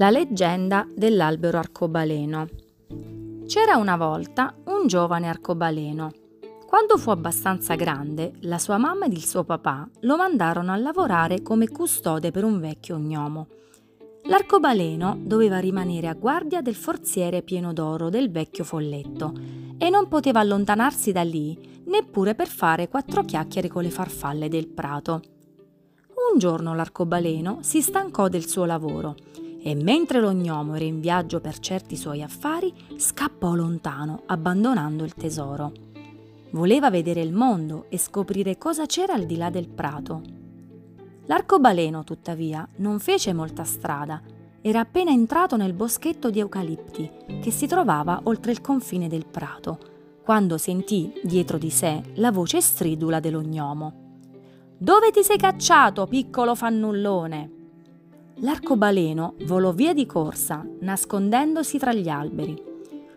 La leggenda dell'albero arcobaleno. C'era una volta un giovane arcobaleno. Quando fu abbastanza grande, la sua mamma ed il suo papà lo mandarono a lavorare come custode per un vecchio gnomo. L'arcobaleno doveva rimanere a guardia del forziere pieno d'oro del vecchio folletto e non poteva allontanarsi da lì neppure per fare quattro chiacchiere con le farfalle del prato. Un giorno l'arcobaleno si stancò del suo lavoro e mentre lo gnomo era in viaggio per certi suoi affari, scappò lontano, abbandonando il tesoro. Voleva vedere il mondo e scoprire cosa c'era al di là del prato. L'arcobaleno, tuttavia, non fece molta strada. Era appena entrato nel boschetto di eucalipti che si trovava oltre il confine del prato, quando sentì dietro di sé la voce stridula dello gnomo. Dove ti sei cacciato, piccolo fannullone? L'arcobaleno volò via di corsa, nascondendosi tra gli alberi.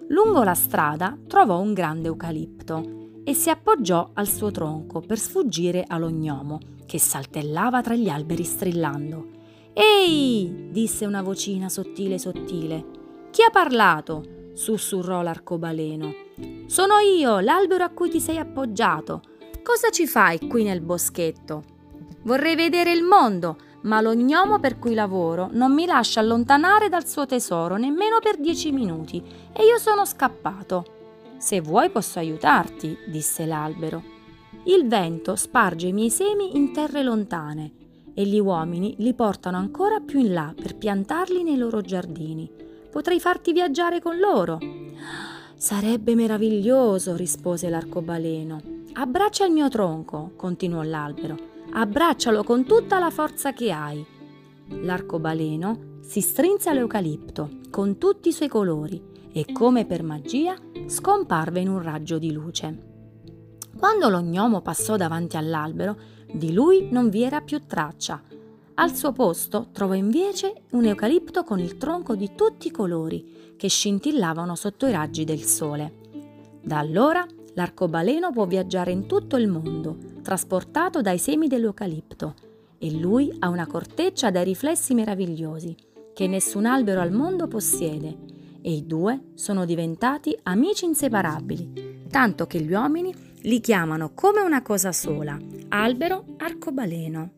Lungo la strada trovò un grande eucalipto e si appoggiò al suo tronco per sfuggire allo gnomo, che saltellava tra gli alberi strillando. Ehi! disse una vocina sottile sottile. Chi ha parlato? sussurrò l'arcobaleno. Sono io, l'albero a cui ti sei appoggiato. Cosa ci fai qui nel boschetto? Vorrei vedere il mondo, ma lo gnomo per cui lavoro non mi lascia allontanare dal suo tesoro nemmeno per dieci minuti e io sono scappato. Se vuoi posso aiutarti, disse l'albero. Il vento sparge i miei semi in terre lontane e gli uomini li portano ancora più in là per piantarli nei loro giardini. Potrei farti viaggiare con loro. Sarebbe meraviglioso, rispose l'arcobaleno. Abbraccia il mio tronco, continuò l'albero. Abbraccialo con tutta la forza che hai. L'arcobaleno si strinse all'eucalipto con tutti i suoi colori e come per magia scomparve in un raggio di luce. Quando lo gnomo passò davanti all'albero, di lui non vi era più traccia. Al suo posto trovò invece un eucalipto con il tronco di tutti i colori che scintillavano sotto i raggi del sole. Da allora L'arcobaleno può viaggiare in tutto il mondo, trasportato dai semi dell'eucalipto, e lui ha una corteccia dai riflessi meravigliosi, che nessun albero al mondo possiede, e i due sono diventati amici inseparabili, tanto che gli uomini li chiamano come una cosa sola, albero arcobaleno.